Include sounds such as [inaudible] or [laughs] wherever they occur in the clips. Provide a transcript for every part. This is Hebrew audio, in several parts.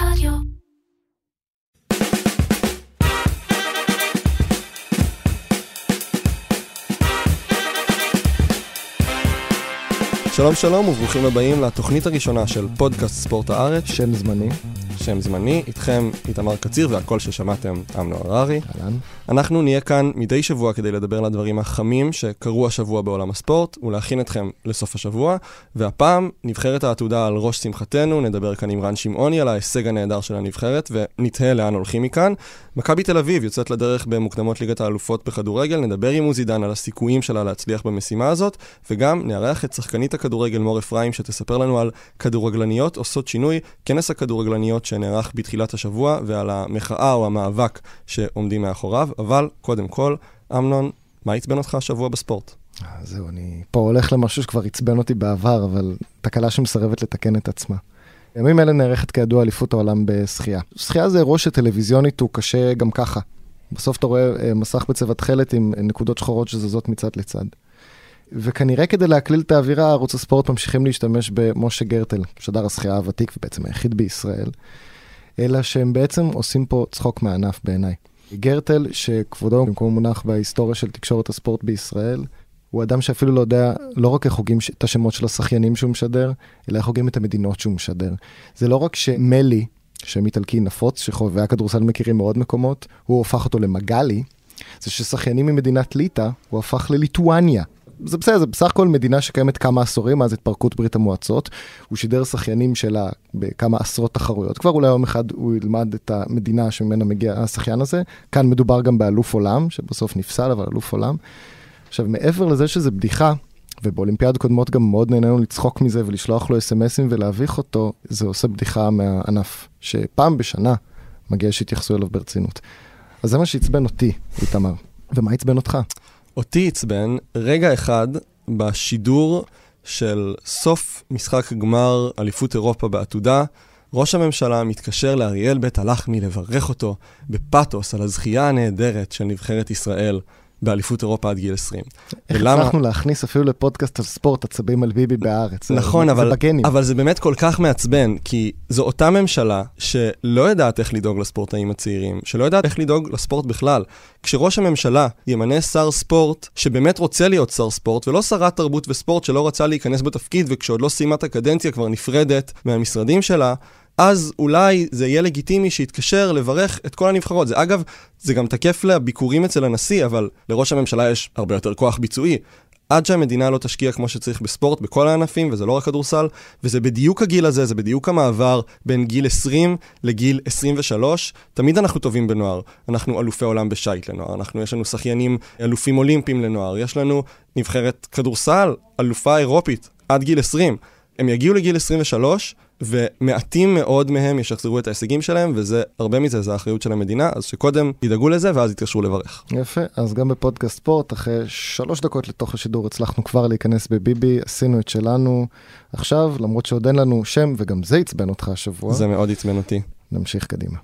רדיו. שלום שלום וברוכים הבאים לתוכנית הראשונה של פודקאסט ספורט הארץ, שם זמני, שם זמני, איתכם איתמר קציר והקול ששמעתם אמנון הררי. אהלן. אנחנו נהיה כאן מדי שבוע כדי לדבר על הדברים החמים שקרו השבוע בעולם הספורט ולהכין אתכם לסוף השבוע, והפעם נבחרת העתודה על ראש שמחתנו, נדבר כאן עם רן שמעוני על ההישג הנהדר של הנבחרת ונתהה לאן הולכים מכאן. מכבי תל אביב יוצאת לדרך במוקדמות ליגת האלופות בכדורגל, נדבר עם עוזי דן על הסיכויים שלה להצליח במשימה הזאת, וגם נארח את שחקנית הכדורגל מור אפרים שתספר לנו על כדורגלניות עושות שינוי, כנס הכדורגלניות שנערך בתחילת השבוע ועל המחאה או המאבק שעומדים מאחוריו, אבל קודם כל, אמנון, מה עצבן אותך השבוע בספורט? אה, זהו, אני פה הולך למשהו שכבר עצבן אותי בעבר, אבל תקלה שמסרבת לתקן את עצמה. בימים אלה נערכת כידוע אליפות העולם בשחייה. שחייה זה אירוע שטלוויזיונית הוא קשה גם ככה. בסוף אתה רואה אה, מסך בצבע תכלת עם אה, נקודות שחורות שזזות מצד לצד. וכנראה כדי להקליל את האווירה, ערוץ הספורט ממשיכים להשתמש במשה גרטל, שדר השחייה הוותיק ובעצם היחיד בישראל, אלא שהם בעצם עושים פה צחוק מהענף בעיניי. גרטל, שכבודו במקום מונח בהיסטוריה של תקשורת הספורט בישראל, הוא אדם שאפילו לא יודע לא רק איך הוגים את השמות של השחיינים שהוא משדר, אלא איך הוגים את המדינות שהוא משדר. זה לא רק שמלי, שם איטלקי נפוץ, שחובבי הכדורסל מכירים מאוד מקומות, הוא הפך אותו למגלי, זה ששחיינים ממדינת ליטא, הוא הפך לליטואניה. זה בסדר, זה בסך הכל מדינה שקיימת כמה עשורים מאז התפרקות ברית המועצות. הוא שידר שחיינים שלה בכמה עשרות תחרויות. כבר אולי יום אחד הוא ילמד את המדינה שממנה מגיע השחיין הזה. כאן מדובר גם באלוף עולם, שבסוף נפסל, אבל אלוף עולם. עכשיו, מעבר לזה שזה בדיחה, ובאולימפיאדות קודמות גם מאוד נהנינו לצחוק מזה ולשלוח לו אסמסים ולהביך אותו, זה עושה בדיחה מהענף, שפעם בשנה מגיע שיתייחסו אליו ברצינות. אז זה מה שעצבן אותי, איתמר. ומה עצבן אותך? אותי עצבן רגע אחד בשידור של סוף משחק גמר אליפות אירופה בעתודה. ראש הממשלה מתקשר לאריאל בית הלחמי לברך אותו בפתוס על הזכייה הנהדרת של נבחרת ישראל באליפות אירופה עד גיל 20. איך ולמה- הצלחנו להכניס אפילו לפודקאסט על ספורט עצבים על ביבי בהארץ? זה- נכון, זה אבל, בגנים. אבל זה באמת כל כך מעצבן, כי זו אותה ממשלה שלא יודעת איך לדאוג לספורטאים הצעירים, שלא יודעת איך לדאוג לספורט בכלל. כשראש הממשלה ימנה שר ספורט שבאמת רוצה להיות שר ספורט, ולא שרת תרבות וספורט שלא רצה להיכנס בתפקיד, וכשעוד לא סיימה את הקדנציה כבר נפרדת מהמשרדים שלה, אז אולי זה יהיה לגיטימי שיתקשר לברך את כל הנבחרות. זה אגב, זה גם תקף לביקורים אצל הנשיא, אבל לראש הממשלה יש הרבה יותר כוח ביצועי. עד שהמדינה לא תשקיע כמו שצריך בספורט, בכל הענפים, וזה לא רק כדורסל, וזה בדיוק הגיל הזה, זה בדיוק המעבר בין גיל 20 לגיל 23. תמיד אנחנו טובים בנוער. אנחנו אלופי עולם בשייט לנוער, אנחנו, יש לנו שחיינים אלופים אולימפיים לנוער, יש לנו נבחרת כדורסל, אלופה אירופית, עד גיל 20. הם יגיעו לגיל 23, ומעטים מאוד מהם ישחזרו את ההישגים שלהם, וזה, הרבה מזה זה האחריות של המדינה, אז שקודם ידאגו לזה ואז יתקשרו לברך. יפה, אז גם בפודקאסט ספורט, אחרי שלוש דקות לתוך השידור הצלחנו כבר להיכנס בביבי, עשינו את שלנו. עכשיו, למרות שעוד אין לנו שם, וגם זה עצבן אותך השבוע, זה מאוד עצבן אותי. נמשיך קדימה.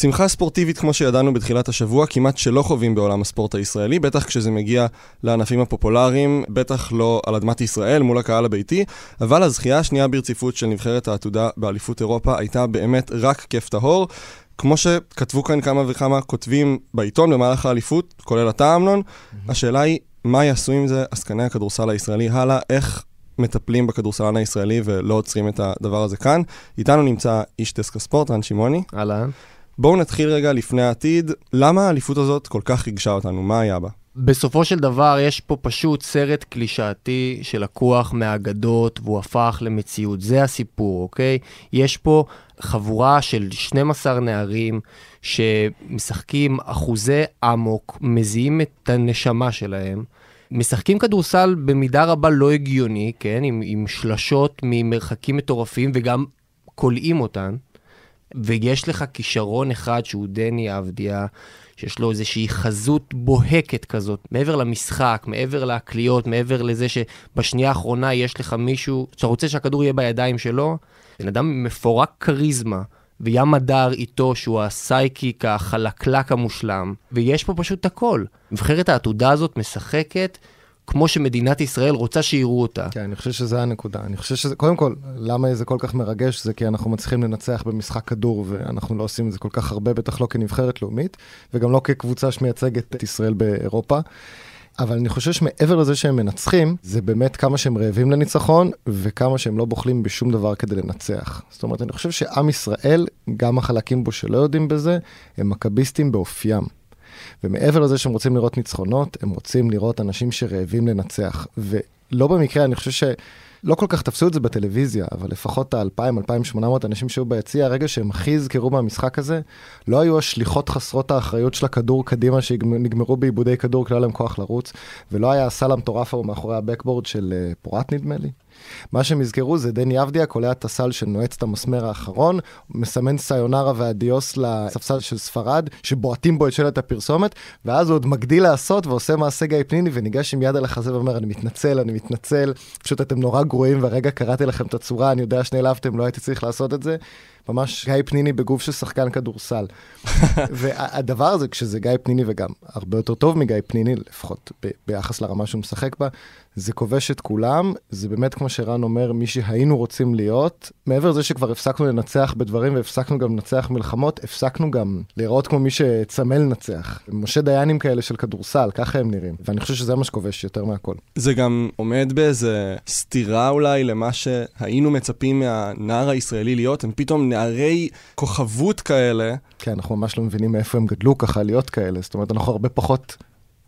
שמחה ספורטיבית כמו שידענו בתחילת השבוע, כמעט שלא חווים בעולם הספורט הישראלי, בטח כשזה מגיע לענפים הפופולריים, בטח לא על אדמת ישראל מול הקהל הביתי, אבל הזכייה השנייה ברציפות של נבחרת העתודה באליפות אירופה הייתה באמת רק כיף טהור. כמו שכתבו כאן כמה וכמה כותבים בעיתון במהלך האליפות, כולל אתה אמנון, השאלה היא, מה יעשו עם זה עסקני הכדורסל הישראלי הלאה, איך מטפלים בכדורסלן הישראלי ולא עוצרים את הדבר הזה כאן. איתנו נמצא איש דסק הספורט, רן שמעוני. אהלן. בואו נתחיל רגע לפני העתיד. למה האליפות הזאת כל כך ריגשה אותנו? מה היה בה? בסופו של דבר יש פה פשוט סרט קלישאתי שלקוח מהאגדות והוא הפך למציאות. זה הסיפור, אוקיי? יש פה חבורה של 12 נערים שמשחקים אחוזי אמוק, מזיעים את הנשמה שלהם. משחקים כדורסל במידה רבה לא הגיוני, כן? עם, עם שלשות ממרחקים מטורפים וגם כולאים אותן. ויש לך כישרון אחד שהוא דני אבדיה, שיש לו איזושהי חזות בוהקת כזאת, מעבר למשחק, מעבר להקליות, מעבר לזה שבשנייה האחרונה יש לך מישהו, שאתה רוצה שהכדור יהיה בידיים שלו, בן אדם מפורק כריזמה, וים הדר איתו, שהוא הסייקיק החלקלק המושלם, ויש פה פשוט הכל. נבחרת העתודה הזאת משחקת כמו שמדינת ישראל רוצה שיראו אותה. כן, אני חושב שזה הנקודה. אני חושב שזה, קודם כל, למה זה כל כך מרגש? זה כי אנחנו מצליחים לנצח במשחק כדור, ואנחנו לא עושים את זה כל כך הרבה, בטח לא כנבחרת לאומית, וגם לא כקבוצה שמייצגת את ישראל באירופה. אבל אני חושב שמעבר לזה שהם מנצחים, זה באמת כמה שהם רעבים לניצחון, וכמה שהם לא בוחלים בשום דבר כדי לנצח. זאת אומרת, אני חושב שעם ישראל, גם החלקים בו שלא יודעים בזה, הם מכביסטים באופיים. ומעבר לזה שהם רוצים לראות ניצחונות, הם רוצים לראות אנשים שרעבים לנצח. ולא במקרה, אני חושב ש... לא כל כך תפסו את זה בטלוויזיה, אבל לפחות ה-2,000-2,800 אנשים שהיו ביציע, הרגע שהם הכי יזכרו מהמשחק הזה, לא היו השליחות חסרות האחריות של הכדור קדימה שנגמרו בעיבודי כדור, כי לא היה להם כוח לרוץ, ולא היה הסל המטורף ההוא מאחורי הבקבורד של uh, פורט נדמה לי. מה שהם יזכרו זה דני אבדיה קולע את הסל שנועץ את המסמר האחרון, מסמן סיונרה ואדיוס לספסל של ספרד, שבועטים בו את שלט הפרסומת, ואז הוא עוד מגדיל לעשות ועושה מעשה גיא פניני וניגש עם יד על החזה ואומר, אני מתנצל, אני מתנצל, פשוט אתם נורא גרועים והרגע קראתי לכם את הצורה, אני יודע שנעלבתם, לא הייתי צריך לעשות את זה. ממש גיא פניני בגוף של שחקן כדורסל. [laughs] והדבר הזה, כשזה גיא פניני וגם הרבה יותר טוב מגיא פניני, לפחות ב- ביחס לרמה שהוא משחק בה, זה כובש את כולם, זה באמת, כמו שרן אומר, מי שהיינו רוצים להיות. מעבר לזה שכבר הפסקנו לנצח בדברים והפסקנו גם לנצח מלחמות, הפסקנו גם להיראות כמו מי שצמא לנצח. משה דיינים כאלה של כדורסל, ככה הם נראים. ואני חושב שזה מה שכובש יותר מהכל. זה גם עומד באיזה סתירה אולי למה שהיינו מצפים מהנער הישראלי להיות, הם פתאום נערי כוכבות כאלה. כן, אנחנו ממש לא מבינים מאיפה הם גדלו ככה להיות כאלה. זאת אומרת, אנחנו הרבה פחות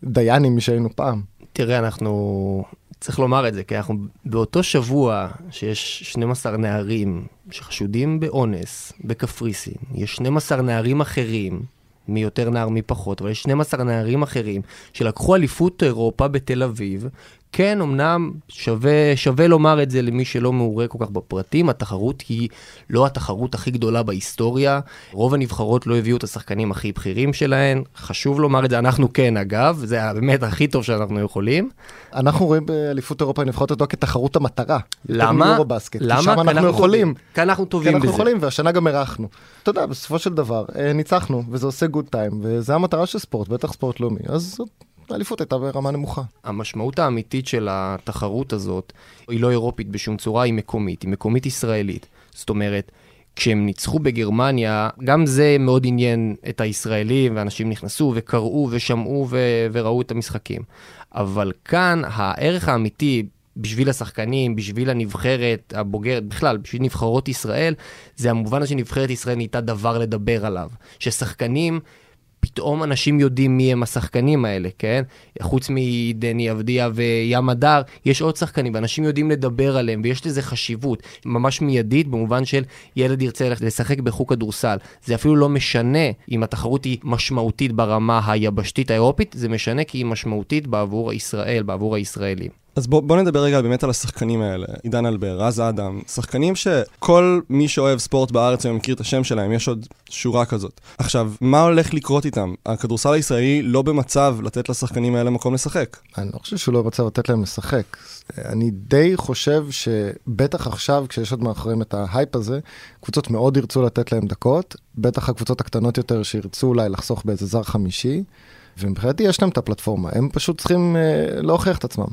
דיינים משהיינו פעם. תראה, אנחנו צריך לומר את זה, כי אנחנו באותו שבוע שיש 12 נערים שחשודים באונס בקפריסין, יש 12 נערים אחרים, מי יותר נער מי פחות, אבל יש 12 נערים אחרים שלקחו אליפות אירופה בתל אביב, כן, אמנם שווה, שווה לומר את זה למי שלא מעורה כל כך בפרטים, התחרות היא לא התחרות הכי גדולה בהיסטוריה. רוב הנבחרות לא הביאו את השחקנים הכי בכירים שלהן. חשוב לומר את זה, אנחנו כן אגב, זה באמת הכי טוב שאנחנו יכולים. אנחנו רואים באליפות אירופה הנבחרות אותו כתחרות המטרה. למה? למה? כי שם אנחנו יכולים. כאן אנחנו טובים בזה. כי אנחנו יכולים, והשנה גם אירחנו. אתה יודע, בסופו של דבר, אה, ניצחנו, וזה עושה גוד טיים, וזה המטרה של ספורט, בטח ספורט לאומי. אז האליפות הייתה ברמה נמוכה. המשמעות האמיתית של התחרות הזאת היא לא אירופית בשום צורה, היא מקומית, היא מקומית ישראלית. זאת אומרת, כשהם ניצחו בגרמניה, גם זה מאוד עניין את הישראלים, ואנשים נכנסו וקראו ושמעו ו- וראו את המשחקים. אבל כאן הערך האמיתי בשביל השחקנים, בשביל הנבחרת הבוגרת, בכלל, בשביל נבחרות ישראל, זה המובן הזה שנבחרת ישראל נהייתה דבר לדבר עליו. ששחקנים פתאום אנשים יודעים מי הם השחקנים האלה, כן? חוץ מדני אבדיה וים הדר, יש עוד שחקנים, ואנשים יודעים לדבר עליהם, ויש לזה חשיבות ממש מיידית, במובן של ילד ירצה לשחק בחוג כדורסל. זה אפילו לא משנה אם התחרות היא משמעותית ברמה היבשתית האירופית, זה משנה כי היא משמעותית בעבור ישראל, בעבור הישראלים. אז בוא, בוא נדבר רגע באמת על השחקנים האלה. עידן אלבר, רז אדם, שחקנים שכל מי שאוהב ספורט בארץ היום מכיר את השם שלהם, יש עוד שורה כזאת. עכשיו, מה הולך לקרות איתם? הכדורסל הישראלי לא במצב לתת לשחקנים האלה מקום לשחק. אני לא חושב שהוא לא במצב לתת להם לשחק. אני די חושב שבטח עכשיו, כשיש עוד מאחוריהם את ההייפ הזה, קבוצות מאוד ירצו לתת להם דקות, בטח הקבוצות הקטנות יותר שירצו אולי לחסוך באיזה זר חמישי, ומבחינתי יש להם את הפלטפורמה, הם פשוט צריכים אה, להוכיח את עצמם.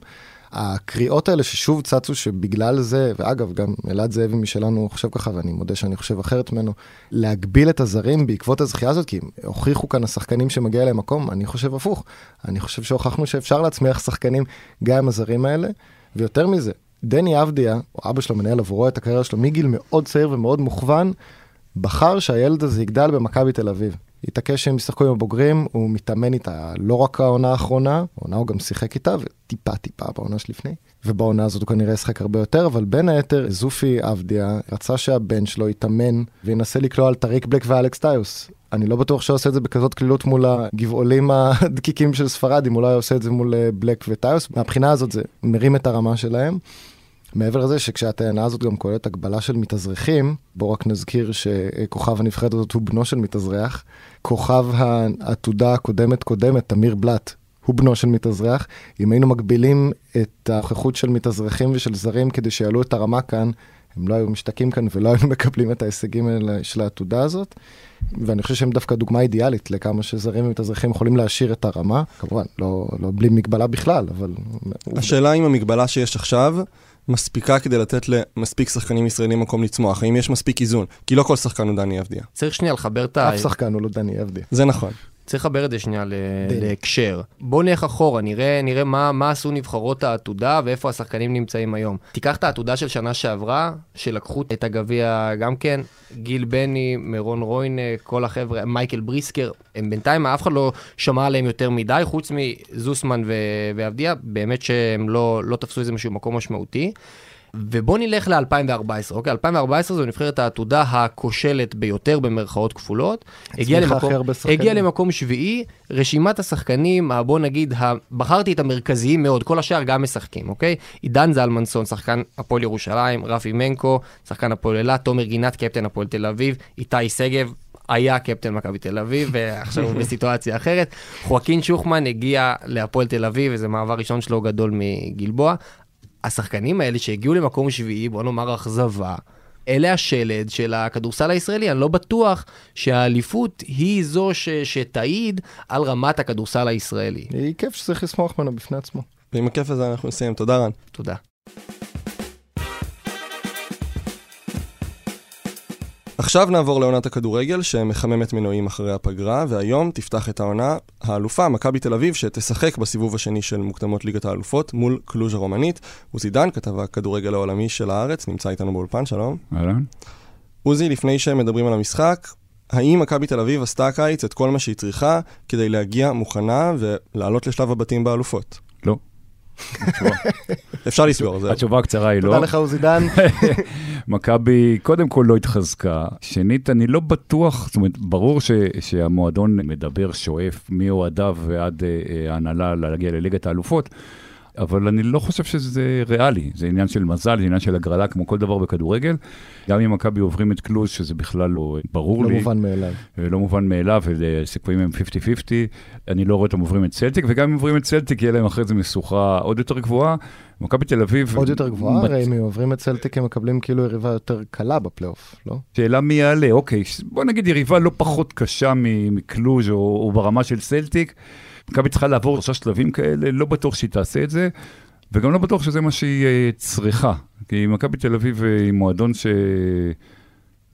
הקריאות האלה ששוב צצו שבגלל זה, ואגב, גם אלעד זאבי משלנו חושב ככה, ואני מודה שאני חושב אחרת ממנו, להגביל את הזרים בעקבות הזכייה הזאת, כי הוכיחו כאן השחקנים שמגיע להם מקום, אני חושב הפוך. אני חושב שהוכחנו שאפשר להצמיח שחקנים גם עם הזרים האלה, ויותר מזה, דני אבדיה, או אבא שלו מנהל עבורו את הקריירה שלו מגיל מאוד צעיר ומאוד מוכוון, בחר שהילד הזה יגדל במכבי תל אביב. התעקש שהם ישחקו עם הבוגרים, הוא מתאמן איתם לא רק העונה האחרונה, העונה הוא גם שיחק איתם, וטיפה טיפה בעונה שלפני. ובעונה הזאת הוא כנראה ישחק הרבה יותר, אבל בין היתר, זופר אבדיה רצה שהבן שלו יתאמן וינסה לקלוע על טאריק בלק ואלכס טיוס. אני לא בטוח שהוא עושה את זה בכזאת קלילות מול הגבעולים הדקיקים של ספרד, אם אולי הוא עושה את זה מול אה, בלק וטיוס. מהבחינה הזאת זה מרים את הרמה שלהם. מעבר לזה שכשהטענה הזאת גם כוללת הגבלה של מתאזרחים, בואו רק נזכיר שכוכב הנבחרת הזאת הוא בנו של מתאזרח. כוכב העתודה הקודמת קודמת, תמיר בלאט, הוא בנו של מתאזרח. אם היינו מגבילים את הנוכחות של מתאזרחים ושל זרים כדי שיעלו את הרמה כאן, הם לא היו משתקים כאן ולא היינו [laughs] מקבלים את ההישגים של העתודה הזאת. ואני חושב שהם דווקא דוגמה אידיאלית לכמה שזרים ומתאזרחים יכולים להשאיר את הרמה. כמובן, לא, לא בלי מגבלה בכלל, אבל... השאלה אם המגבלה שיש עכשיו מספיקה כדי לתת למספיק שחקנים ישראלים מקום לצמוח. האם יש מספיק איזון? כי לא כל שחקן הוא דני אבדיה. צריך שנייה לחבר את ה... אף שחקן הוא לא דני אבדיה. זה נכון. צריך לחבר את זה שנייה להקשר. בואו נלך אחורה, נראה, נראה מה, מה עשו נבחרות העתודה ואיפה השחקנים נמצאים היום. תיקח את העתודה של שנה שעברה, שלקחו את הגביע גם כן, גיל בני, מירון רוינה, כל החבר'ה, מייקל בריסקר, הם בינתיים, אף אחד לא שמע עליהם יותר מדי, חוץ מזוסמן ועבדיה, באמת שהם לא, לא תפסו איזה מקום משמעותי. ובוא נלך ל-2014, אוקיי? 2014 זו נבחרת העתודה הכושלת ביותר במרכאות כפולות. הגיע למקום, הגיע למקום שביעי, רשימת השחקנים, בוא נגיד, בחרתי את המרכזיים מאוד, כל השאר גם משחקים, אוקיי? עידן זלמנסון, שחקן הפועל ירושלים, רפי מנקו, שחקן הפועל אילת, תומר גינת, קפטן הפועל תל אביב, איתי שגב, היה קפטן מכבי תל אביב, ועכשיו הוא בסיטואציה אחרת. [laughs] חואקין שוחמן הגיע להפועל תל אביב, וזה מעבר ראשון שלו גדול מגלבוע. השחקנים האלה שהגיעו למקום שביעי, בוא נאמר אכזבה, אלה השלד של הכדורסל הישראלי. אני לא בטוח שהאליפות היא זו ש- שתעיד על רמת הכדורסל הישראלי. היא כיף שצריך לשמוח ממנו בפני עצמו. ועם הכיף הזה אנחנו נסיים. תודה רן. תודה. עכשיו נעבור לעונת הכדורגל שמחממת מנועים אחרי הפגרה, והיום תפתח את העונה האלופה, מכבי תל אביב, שתשחק בסיבוב השני של מוקדמות ליגת האלופות מול קלוז' הרומנית. עוזי דן, כתב הכדורגל העולמי של הארץ, נמצא איתנו באולפן, שלום. אהלן. עוזי, לפני שמדברים על המשחק, האם מכבי תל אביב עשתה הקיץ את כל מה שהיא צריכה כדי להגיע מוכנה ולעלות לשלב הבתים באלופות? [laughs] אפשר לסגור, זה... התשובה הקצרה היא לא. תודה לך עוזי דן. [laughs] מכבי קודם כל לא התחזקה. שנית, אני לא בטוח, זאת אומרת, ברור ש, שהמועדון מדבר, שואף מאוהדיו ועד אה, ההנהלה להגיע לליגת האלופות. אבל אני לא חושב שזה ריאלי, זה עניין של מזל, זה עניין של הגרלה כמו כל דבר בכדורגל. גם אם מכבי עוברים את קלוז, שזה בכלל לא ברור לא לי. לא מובן מאליו. לא מובן מאליו, וסיכויים הם 50-50. אני לא רואה אותם עוברים את צלטיק, וגם אם עוברים את צלטיק, יהיה להם אחרי זה משוכה עוד יותר גבוהה. מכבי תל אביב... עוד יותר גבוהה? הרי אם עוברים את צלטיק, הם מקבלים כאילו יריבה יותר קלה בפלייאוף, לא? שאלה מי יעלה, אוקיי, בוא נגיד יריבה לא פחות קשה מקלוז' או, או ברמה של צלטיק. מכבי צריכה לעבור שלושה שלבים כאלה, לא בטוח שהיא תעשה את זה, וגם לא בטוח שזה מה שהיא אה, צריכה. כי מכבי תל אביב אה, היא מועדון ש...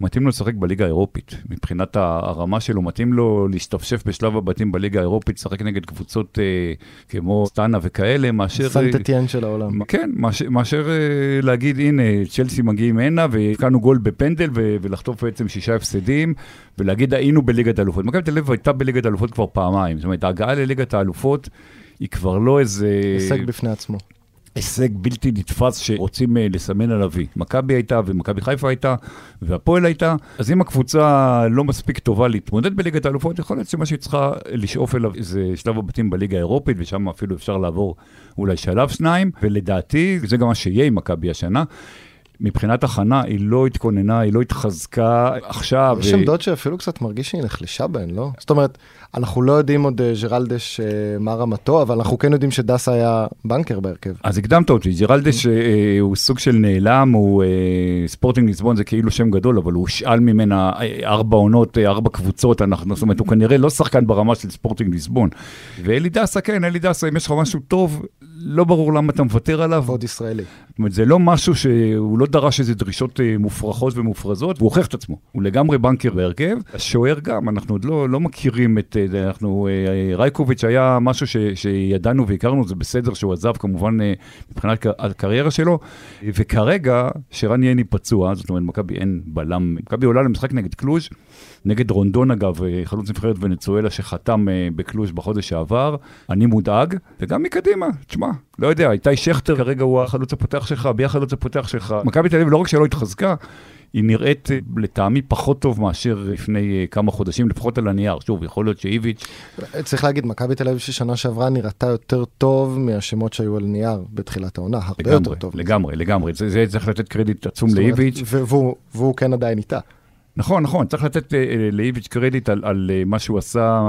מתאים לו לשחק בליגה האירופית. מבחינת הרמה שלו, מתאים לו להשתפשף בשלב הבתים בליגה האירופית, לשחק נגד קבוצות אה, כמו סטאנה וכאלה, מאשר... סנטטיאן אה, של העולם. כן, מאשר, מאשר אה, להגיד, הנה, צ'לסי מגיעים הנה, והבקענו גול בפנדל, ו- ולחטוף בעצם שישה הפסדים, ולהגיד, היינו בליגת האלופות. מכבי תל אביב הייתה בליגת האלופות כבר פעמיים. זאת אומרת, ההגעה לליגת האלופות היא כבר לא איזה... הישג בפני עצמו. הישג בלתי נתפס שרוצים אה, לסמן עליו וי. מכבי הייתה ומכבי חיפה הייתה והפועל הייתה, אז אם הקבוצה לא מספיק טובה להתמודד בליגת האלופות, יכול להיות שמה שהיא צריכה לשאוף אליו זה שלב הבתים בליגה האירופית, ושם אפילו אפשר לעבור אולי שלב שניים, ולדעתי, זה גם מה שיהיה עם מכבי השנה. מבחינת הכנה, היא לא התכוננה, היא לא התחזקה עכשיו. יש עמדות שאפילו קצת מרגיש שהיא נחלשה בהן, לא? זאת אומרת, אנחנו לא יודעים עוד אה, ג'רלדש אה, מה רמתו, אבל אנחנו כן יודעים שדסה היה בנקר בהרכב. אז הקדמת אותי, ג'רלדש אה, הוא סוג של נעלם, הוא ספורטינג ליסבון זה כאילו שם גדול, אבל הוא הושאל ממנה ארבע עונות, ארבע קבוצות, אנחנו, זאת אומרת, הוא כנראה לא שחקן ברמה של ספורטינג ליסבון. ואלי דסה, כן, אלי דסה, אם יש לך משהו טוב, לא ברור למה אתה מוותר עליו. ועוד ישראלי. זאת אומרת, זה לא משהו שהוא לא דרש איזה דרישות מופרכות ומופרזות, והוא הוכיח את עצמו. הוא לגמרי בנקר בהרכב. השוער גם, אנחנו עוד לא, לא מכירים את, אנחנו, אה, רייקוביץ' היה משהו ש, שידענו והכרנו, זה בסדר שהוא עזב כמובן אה, מבחינת הקריירה שלו, וכרגע, שרן יני פצוע, זאת אומרת, מכבי אין בלם, מכבי עולה למשחק נגד קלוז', נגד רונדון אגב, אה, חלוץ נבחרת ונצואלה שחתם בקלוז' בחודש שעבר, אני מודאג, וגם מקדימה, תשמע, לא יודע, איתי שכטר כרגע הוא החלוץ הפותח שלך, מי החלוץ הפותח שלך, מכבי תל אביב לא רק שלא התחזקה, היא נראית אה, לטעמי פחות טוב מאשר לפני אה, כמה חודשים, לפחות על הנייר. שוב, יכול להיות שאיביץ'... צריך להגיד, מכבי תל אביב ששנה שעברה נראתה יותר טוב מהשמות שהיו על נייר בתחילת העונה, הרבה לגמרי, יותר טוב. לגמרי, לגמרי. זה, זה צריך לתת קרדיט עצום לאיביץ'. והוא, והוא כן עדיין איתה. נכון, נכון, צריך לתת אה, אה, לאיביץ' קרדיט על, על אה, מה שהוא עשה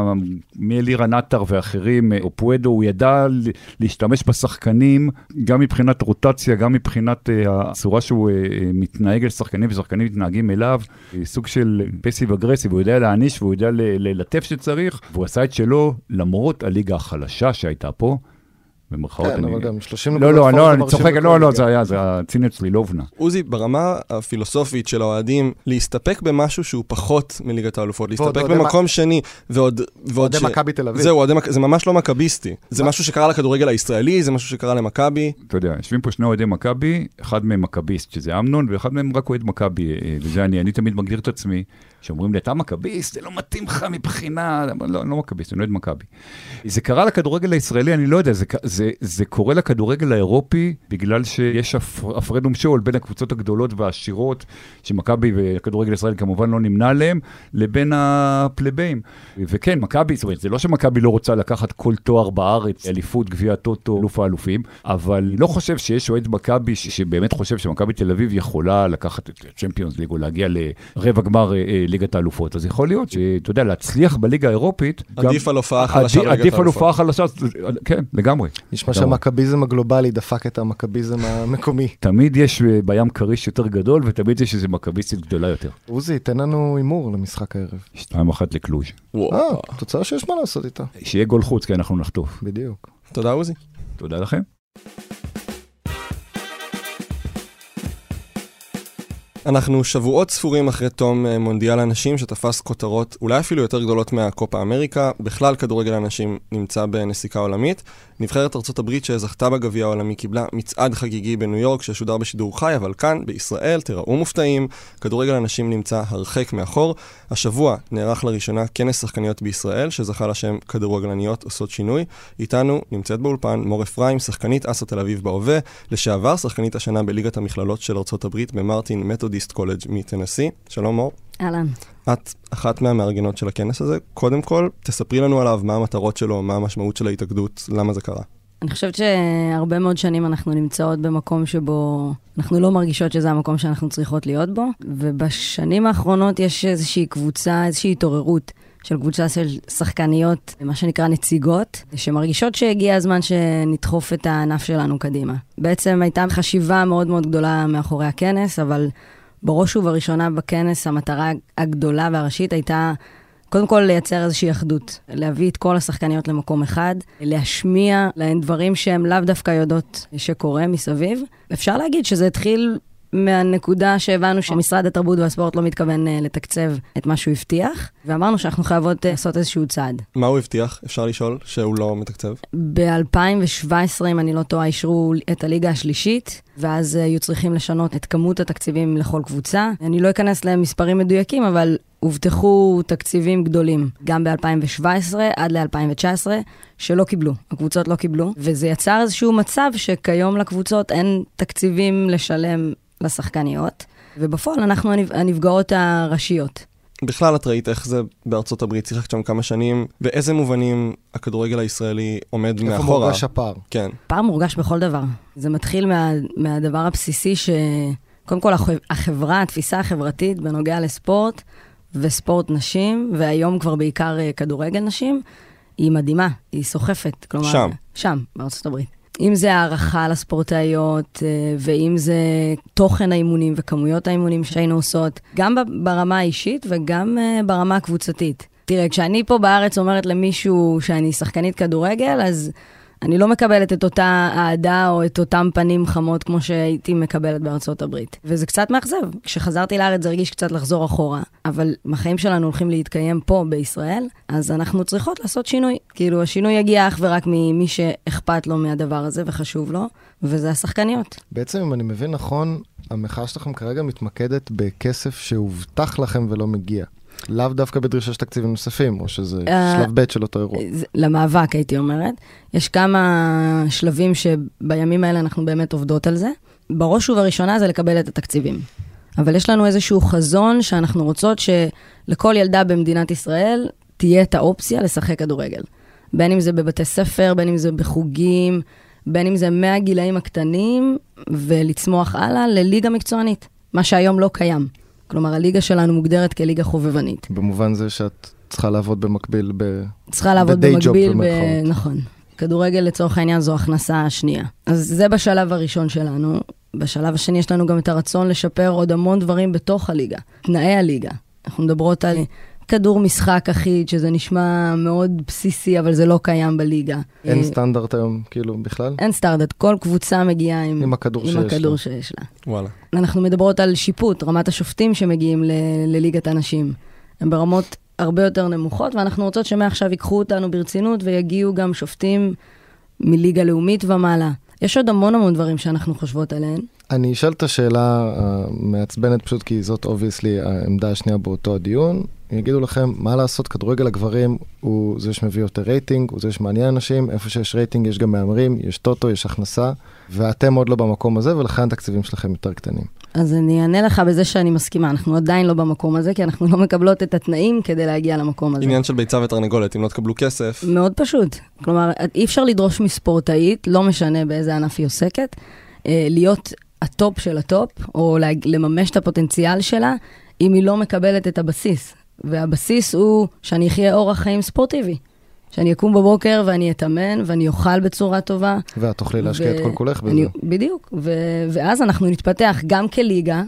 מאלירה נטר ואחרים, או פואדו, הוא ידע להשתמש בשחקנים, גם מבחינת רוטציה, גם מבחינת הצורה שהוא מתנהג אל שחקנים ושחקנים מתנהגים אליו, סוג של פסיב אגרסיב, הוא יודע להעניש והוא יודע ללטף שצריך, והוא עשה את שלו למרות הליגה החלשה שהייתה פה. במרכאות, כן, אבל גם 30 לא, לא, נקודות לא, פור זה אני מרשים צוחק, לא, לא. זה היה, זה הציניות שלי, לא הובנה. עוזי, ברמה הפילוסופית של האוהדים, להסתפק במשהו שהוא פחות מליגת האלופות, להסתפק במקום שני, ועוד... ועוד אוהדי מכבי תל אביב. זהו, זה ממש לא מכביסטי. זה משהו שקרה לכדורגל הישראלי, זה משהו שקרה למכבי. אתה יודע, יושבים פה שני אוהדי מכבי, אחד מהם מכביסט, שזה אמנון, ואחד מהם רק אוהד מכבי, אה, וזה אני, אני תמיד מגדיר את עצמי, שאומרים לי, אתה מכביסט, זה לא מתאים לך מבחינה, לא, אני לא מכביסט, אני אוהד מכבי. זה קרה לכדורגל הישראלי, אני לא יודע, זה, זה, זה קורה לכדורגל האירופי, בגלל שיש הפ, הפרד ומשול בין הקבוצות הגדולות והעשירות, שמכבי וכדורגל ישראל כמובן לא נמנה עליהם, לבין הפלבאים. וכן, מכבי, זאת אומרת, זה לא שמכבי לא רוצה לקחת כל תואר בארץ, אליפות, גביע הטוטו, אלוף האלופים, אבל אני לא חושב שיש אוהד מכבי שבאמת חושב שמכבי תל אביב יכולה לקחת את צ'מפיונס ליג או להגיע לרבע גמר אה, אה, ליגת האלופות. אז יכול להיות שאתה יודע, להצליח בליגה האירופית, גם- עדיף על הופעה חלשה עדיף- עדיף על. הופעה חלשה, כן, לגמרי. נשמע. שהמכביזם הגלובלי דפק את המכביזם המקומי. [laughs] תמיד יש אה, בים כריש יותר גדול, ותמיד יש איזו מכביסטית גדולה יותר. עוזי, תן לנו הימור למשחק הערב. שתיים אחת לקלוז'. וואו. אה, תוצאה שיש מה לעשות איתה. שיהיה גול חוץ, כי אנחנו נחטוף. בדיוק. תודה, עוזי. תודה לכם. אנחנו שבועות ספורים אחרי תום אה, מונדיאל הנשים שתפס כותרות אולי אפילו יותר גדולות מהקופה אמריקה. בכלל כדורגל הנשים נמצא בנסיקה עולמית. נבחרת ארצות הברית שזכתה בגביע העולמי קיבלה מצעד חגיגי בניו יורק ששודר בשידור חי, אבל כאן, בישראל, תיראו מופתעים, כדורגל הנשים נמצא הרחק מאחור. השבוע נערך לראשונה כנס שחקניות בישראל, שזכה לשם כדורגלניות עושות שינוי. איתנו נמצאת באולפן מור אפרים, שחקנית אסו תל אביב בהווה, לשעבר שחקנית השנה בליגת המכללות של ארצות הברית במרטין מתודיסט קולג' מטנסי. שלום מור. אהלן. את אחת מהמארגנות של הכנס הזה. קודם כל, תספרי לנו עליו, מה המטרות שלו, מה המשמעות של ההתאגדות, למה זה קרה. אני חושבת שהרבה מאוד שנים אנחנו נמצאות במקום שבו אנחנו לא מרגישות שזה המקום שאנחנו צריכות להיות בו, ובשנים האחרונות יש איזושהי קבוצה, איזושהי התעוררות של קבוצה של שחקניות, מה שנקרא נציגות, שמרגישות שהגיע הזמן שנדחוף את הענף שלנו קדימה. בעצם הייתה חשיבה מאוד מאוד גדולה מאחורי הכנס, אבל בראש ובראשונה בכנס המטרה הגדולה והראשית הייתה קודם כל לייצר איזושהי אחדות, להביא את כל השחקניות למקום אחד, להשמיע להן דברים שהן לאו דווקא יודעות שקורה מסביב. אפשר להגיד שזה התחיל מהנקודה שהבנו שמשרד התרבות והספורט לא מתכוון אה, לתקצב את מה שהוא הבטיח, ואמרנו שאנחנו חייבות אה, לעשות איזשהו צעד. מה הוא הבטיח? אפשר לשאול שהוא לא מתקצב? ב-2017, אם אני לא טועה, אישרו את הליגה השלישית, ואז אה, היו צריכים לשנות את כמות התקציבים לכל קבוצה. אני לא אכנס למספרים מדויקים, אבל הובטחו תקציבים גדולים, גם ב-2017 עד ל-2019, שלא קיבלו. הקבוצות לא קיבלו, וזה יצר איזשהו מצב שכיום לקבוצות אין תקציבים לשלם לשחקניות, ובפועל אנחנו הנפ- הנפגעות הראשיות. בכלל, את ראית איך זה בארצות הברית, שיחקת שם כמה שנים, באיזה מובנים הכדורגל הישראלי עומד איפה מאחורה? מורגש הפער? כן. פער מורגש בכל דבר. זה מתחיל מה, מהדבר הבסיסי ש... קודם כל, הח- החברה, התפיסה החברתית בנוגע לספורט וספורט נשים, והיום כבר בעיקר אה, כדורגל נשים, היא מדהימה, היא סוחפת. כלומר, שם. שם, בארצות הברית. אם זה הערכה לספורטאיות, אה, ואם זה תוכן האימונים וכמויות האימונים שהיינו עושות, גם ברמה האישית וגם אה, ברמה הקבוצתית. תראה, כשאני פה בארץ אומרת למישהו שאני שחקנית כדורגל, אז אני לא מקבלת את אותה אהדה או את אותם פנים חמות כמו שהייתי מקבלת בארצות הברית. וזה קצת מאכזב. כשחזרתי לארץ זה הרגיש קצת לחזור אחורה, אבל החיים שלנו הולכים להתקיים פה בישראל, אז אנחנו צריכות לעשות שינוי. כאילו, השינוי יגיע אך ורק ממי שאכפת לו מהדבר הזה וחשוב לו, וזה השחקניות. בעצם, אם אני מבין נכון, המחאה שלכם כרגע מתמקדת בכסף שהובטח לכם ולא מגיע. לאו דווקא בדרישה של תקציבים נוספים, או שזה אה, שלב ב' של אותו אירוע. למאבק, הייתי אומרת. יש כמה שלבים שבימים האלה אנחנו באמת עובדות על זה. בראש ובראשונה זה לקבל את התקציבים. אבל יש לנו איזשהו חזון שאנחנו רוצות שלכל ילדה במדינת ישראל תהיה את האופציה לשחק כדורגל. בין אם זה בבתי ספר, בין אם זה בחוגים, בין אם זה מהגילאים הקטנים, ולצמוח הלאה לליגה מקצוענית, מה שהיום לא קיים. כלומר, הליגה שלנו מוגדרת כליגה חובבנית. במובן זה שאת צריכה לעבוד במקביל ב... צריכה לעבוד במקביל, ב... נכון. כדורגל לצורך העניין זו הכנסה השנייה. אז זה בשלב הראשון שלנו. בשלב השני יש לנו גם את הרצון לשפר עוד המון דברים בתוך הליגה. תנאי הליגה. אנחנו מדברות על כדור משחק אחיד, שזה נשמע מאוד בסיסי, אבל זה לא קיים בליגה. אין אה, סטנדרט היום, כאילו, בכלל? אין סטנדרט, כל קבוצה מגיעה עם, עם הכדור עם שיש הכדור לה. שיש לה. וואלה. אנחנו מדברות על שיפוט, רמת השופטים שמגיעים ל- לליגת הנשים. הם ברמות הרבה יותר נמוכות, ואנחנו רוצות שמעכשיו ייקחו אותנו ברצינות ויגיעו גם שופטים מליגה לאומית ומעלה. יש עוד המון המון דברים שאנחנו חושבות עליהם. אני אשאל את השאלה המעצבנת פשוט כי זאת obviously העמדה השנייה באותו הדיון. יגידו לכם, מה לעשות, כדורגל הגברים הוא זה שמביא יותר רייטינג, הוא זה שמעניין אנשים, איפה שיש רייטינג יש גם מהמרים, יש טוטו, יש הכנסה, ואתם עוד לא במקום הזה, ולכן התקציבים שלכם יותר קטנים. אז אני אענה לך בזה שאני מסכימה, אנחנו עדיין לא במקום הזה, כי אנחנו לא מקבלות את התנאים כדי להגיע למקום הזה. עניין של ביצה ותרנגולת, אם לא תקבלו כסף, מאוד פשוט. כלומר, אי אפשר לדרוש מספורטאית, לא משנה באיזה ענף היא עוסקת, אה, להיות ה top של ה top, או לממש את הפוטנציאל שלה, אם היא לא מקבלת את הבסיס. והבסיס הוא שאני אחיה אורח חיים ספורטיבי. שאני אקום בבוקר ואני אתאמן ואני אוכל בצורה טובה. ואת תוכלי להשקיע את ו- כל כולך בזה. אני, בדיוק. ו- ואז אנחנו נתפתח גם כליגה,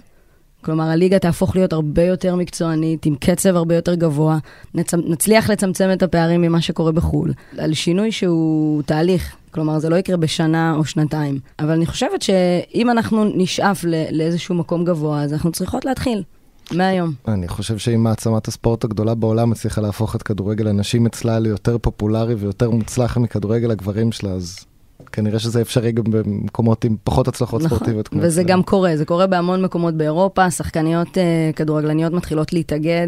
כלומר, הליגה תהפוך להיות הרבה יותר מקצוענית, עם קצב הרבה יותר גבוה, נצ... נצליח לצמצם את הפערים ממה שקורה בחו"ל, על שינוי שהוא תהליך. כלומר, זה לא יקרה בשנה או שנתיים. אבל אני חושבת שאם אנחנו נשאף ל- לאיזשהו מקום גבוה, אז אנחנו צריכות להתחיל, מהיום. אני חושב שאם מעצמת הספורט הגדולה בעולם הצליחה להפוך את כדורגל הנשים אצלה ליותר פופולרי ויותר מוצלח מכדורגל הגברים שלה, אז כנראה שזה אפשרי גם במקומות עם פחות הצלחות ספורטיביות. כמו נכון. וזה אצלנו. גם קורה, זה קורה בהמון מקומות באירופה, שחקניות uh, כדורגלניות מתחילות להתאגד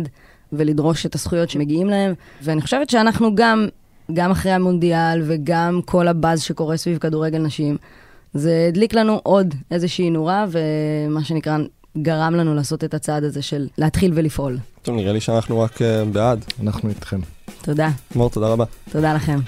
ולדרוש את הזכויות שמגיעים להם, ואני חושבת שאנחנו גם, גם אחרי המונדיאל וגם כל הבאז שקורה סביב כדורגל נשים, זה הדליק לנו עוד איזושהי נורה, ומה שנקרא, גרם לנו לעשות את הצעד הזה של להתחיל ולפעול. טוב, נראה לי שאנחנו רק אה, בעד. אנחנו איתכם. תודה, מור, תודה רבה. תודה לכם.